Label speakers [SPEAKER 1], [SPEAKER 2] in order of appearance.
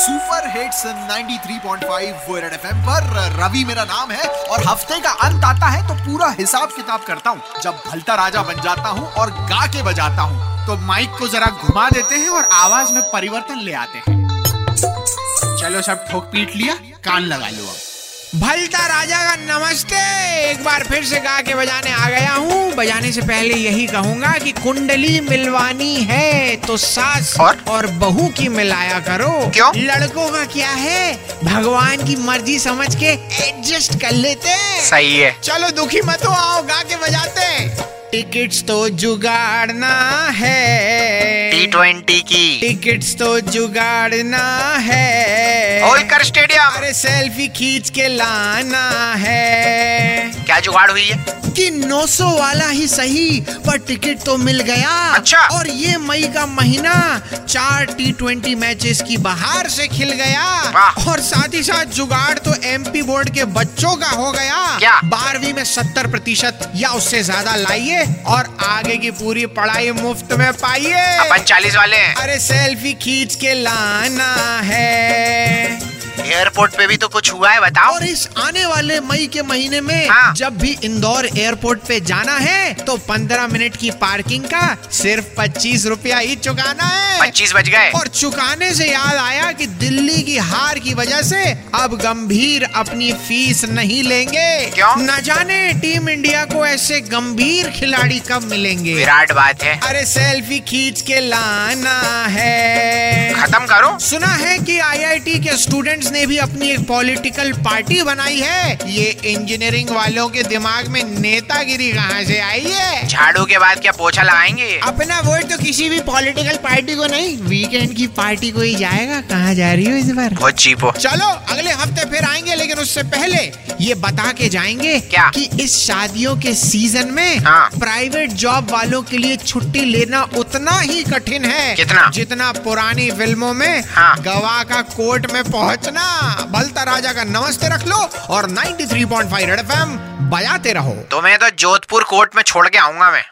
[SPEAKER 1] Super hits 93.5 वो red FM पर रवि मेरा नाम है और हफ़्ते का अंत आता है तो पूरा हिसाब किताब करता हूँ। जब भलता राजा बन जाता हूँ और गा के बजाता हूँ तो माइक को जरा घुमा देते हैं और आवाज़ में परिवर्तन ले आते हैं। चलो सब ठोक पीट लिया, कान लगा लो अब।
[SPEAKER 2] भलता राजा का नमस्ते, एक बार फिर से गा के बजाने आ गया हूँ। बजाने से पहले यही कहूँगा कि कुंडली मिलवानी है तो सास
[SPEAKER 3] और?
[SPEAKER 2] और बहू की मिलाया करो।
[SPEAKER 3] क्यों?
[SPEAKER 2] लड़कों का क्या है? भगवान की मर्ज़ी समझ के एडजस्ट कर लेते हैं।
[SPEAKER 3] सही है।
[SPEAKER 2] चलो दुखी मत हो आओ गा के बजाते हैं। टिकट्स तो जुगाड़ना है।
[SPEAKER 3] टी ट्वेंटी की।
[SPEAKER 2] टिकट्स तो जुगाड़ना है।
[SPEAKER 3] होलकर स्टेडियम।
[SPEAKER 2] अरे सेल्फी खींच के लाना है।
[SPEAKER 3] जुगाड़ हुई है।
[SPEAKER 2] कि 900 वाला ही सही पर टिकट तो मिल गया।
[SPEAKER 3] अच्छा।
[SPEAKER 2] और ये मई का महीना चार टी ट्वेंटी मैचेस की बाहर से खिल गया। और साथ ही साथ जुगाड़ तो एमपी बोर्ड के बच्चों का हो गया।
[SPEAKER 3] क्या?
[SPEAKER 2] बारहवीं में सत्तर प्रतिशत या उससे ज़्यादा लाइए और आगे की पूरी पढ़ाई मुफ़्त में पाइए।
[SPEAKER 3] अपन चालीस वाले
[SPEAKER 2] अरे सेल्फी खींच के लाना है।
[SPEAKER 3] एयरपोर्ट पे भी तो कुछ हुआ है बताओ।
[SPEAKER 2] और इस आने वाले मई के महीने में
[SPEAKER 3] हाँ।
[SPEAKER 2] जब भी इंदौर एयरपोर्ट पे जाना है तो 15 मिनट की पार्किंग का सिर्फ़ पच्चीस रुपया ही चुकाना है।
[SPEAKER 3] पच्चीस बज गए।
[SPEAKER 2] और चुकाने से याद आया कि दिल्ली की हार की वजह से अब गंभीर अपनी फ़ीस नहीं लेंगे।
[SPEAKER 3] क्यों?
[SPEAKER 2] न जाने टीम इंडिया को ऐसे गंभीर खिलाड़ी कब मिलेंगे।
[SPEAKER 3] विराट बात है।
[SPEAKER 2] अरे सेल्फी खींच के लाना है।
[SPEAKER 3] खत्म करो?
[SPEAKER 2] सुना है कि आईआईटी के स्टूडेंट्स ने भी अपनी एक पॉलिटिकल पार्टी बनाई है। ये इंजीनियरिंग वालों के दिमाग में नेतागिरी कहाँ से आई है?
[SPEAKER 3] झाड़ू के बाद क्या पोछा लगाएँगे?
[SPEAKER 2] अपना वोट तो किसी भी पॉलिटिकल पार्टी को नहीं वीकेंड की पार्टी को ही जाएगा। कहाँ जा रही हो इस बार?
[SPEAKER 3] बहुत चीप हो।
[SPEAKER 2] चलो अगले हफ़्ते फिर आएँगे उससे पहले ये बता के जाएँगे
[SPEAKER 3] क्या?
[SPEAKER 2] कि इस शादियों के सीज़न में
[SPEAKER 3] हाँ।
[SPEAKER 2] प्राइवेट जॉब वालों के लिए छुट्टी लेना उतना ही कठिन है
[SPEAKER 3] कितना?
[SPEAKER 2] जितना पुरानी फ़िल्मों में
[SPEAKER 3] हाँ।
[SPEAKER 2] गवाह का कोर्ट में पहुँचना बलता राजा का नमस्ते रख लो और 93.5 रेड एफएम बजाते रहो
[SPEAKER 3] तुम्हें तो जोधपुर कोर्ट में छोड़ के आऊँगा मैं